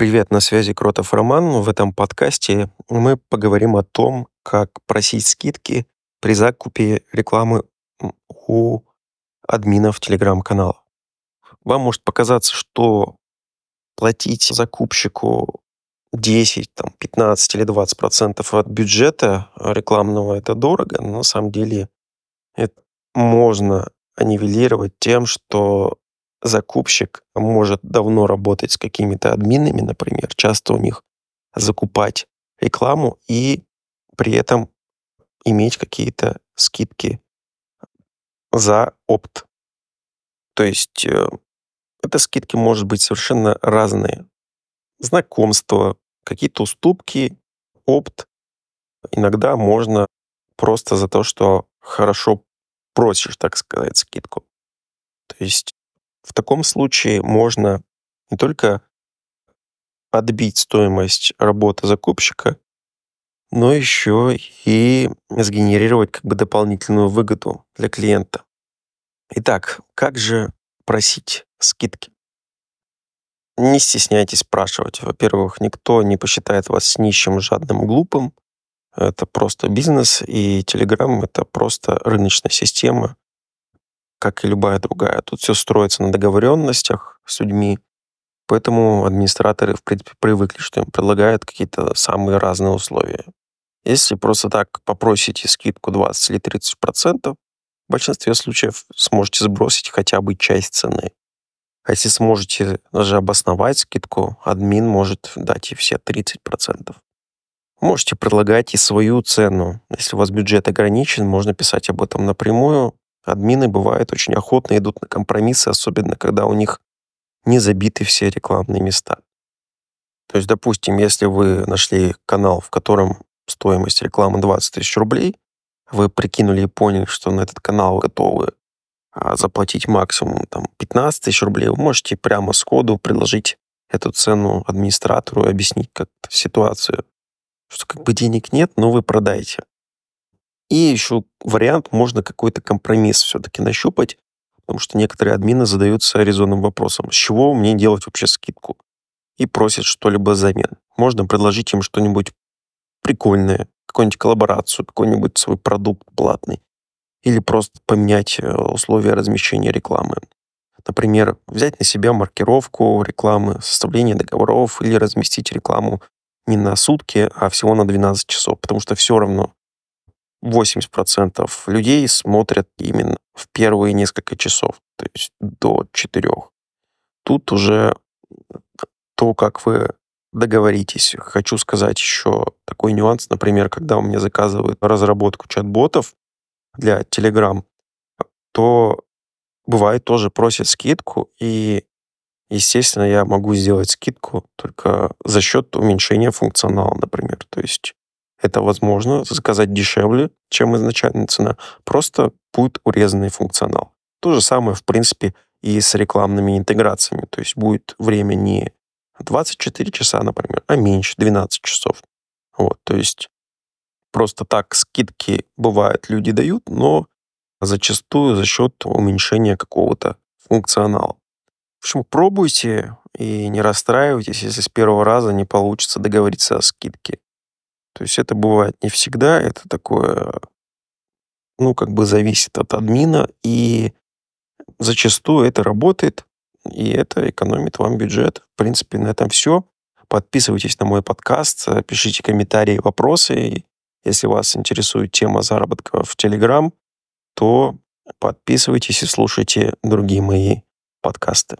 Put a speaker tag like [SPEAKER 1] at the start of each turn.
[SPEAKER 1] Привет, на связи Кротов Роман. В этом подкасте мы поговорим о том, как просить скидки при закупе рекламы у админов телеграм-канала. Вам может показаться, что платить закупщику 10, там, 15 или 20 процентов от бюджета рекламного это дорого, но на самом деле это можно нивелировать тем, что закупщик может давно работать с какими-то админами, например, часто у них закупать рекламу и при этом иметь какие-то скидки за опт. То есть э, это скидки может быть совершенно разные. Знакомство, какие-то уступки, опт. Иногда можно просто за то, что хорошо просишь, так сказать, скидку. То есть в таком случае можно не только отбить стоимость работы закупщика, но еще и сгенерировать как бы дополнительную выгоду для клиента. Итак, как же просить скидки? Не стесняйтесь спрашивать. Во-первых, никто не посчитает вас нищим, жадным, глупым. Это просто бизнес, и Telegram — это просто рыночная система, как и любая другая. Тут все строится на договоренностях с людьми, поэтому администраторы, в принципе, привыкли, что им предлагают какие-то самые разные условия. Если просто так попросите скидку 20 или 30 процентов, в большинстве случаев сможете сбросить хотя бы часть цены. А если сможете даже обосновать скидку, админ может дать и все 30%. Можете предлагать и свою цену. Если у вас бюджет ограничен, можно писать об этом напрямую. Админы бывают очень охотно идут на компромиссы, особенно когда у них не забиты все рекламные места. То есть, допустим, если вы нашли канал, в котором стоимость рекламы 20 тысяч рублей, вы прикинули и поняли, что на этот канал готовы а, заплатить максимум там, 15 тысяч рублей, вы можете прямо сходу предложить эту цену администратору и объяснить как ситуацию, что как бы денег нет, но вы продаете. И еще вариант, можно какой-то компромисс все-таки нащупать, потому что некоторые админы задаются резонным вопросом, с чего мне делать вообще скидку? И просят что-либо взамен. Можно предложить им что-нибудь прикольное, какую-нибудь коллаборацию, какой-нибудь свой продукт платный. Или просто поменять э, условия размещения рекламы. Например, взять на себя маркировку рекламы, составление договоров или разместить рекламу не на сутки, а всего на 12 часов, потому что все равно 80% людей смотрят именно в первые несколько часов, то есть до 4. Тут уже то, как вы договоритесь. Хочу сказать еще такой нюанс, например, когда у меня заказывают разработку чат-ботов для Telegram, то бывает тоже просят скидку, и, естественно, я могу сделать скидку только за счет уменьшения функционала, например. То есть это возможно заказать дешевле, чем изначальная цена. Просто будет урезанный функционал. То же самое, в принципе, и с рекламными интеграциями. То есть будет время не 24 часа, например, а меньше, 12 часов. Вот, то есть просто так скидки бывают, люди дают, но зачастую за счет уменьшения какого-то функционала. В общем, пробуйте и не расстраивайтесь, если с первого раза не получится договориться о скидке. То есть это бывает не всегда, это такое, ну, как бы зависит от админа, и зачастую это работает, и это экономит вам бюджет. В принципе, на этом все. Подписывайтесь на мой подкаст, пишите комментарии, вопросы. Если вас интересует тема заработка в Telegram, то подписывайтесь и слушайте другие мои подкасты.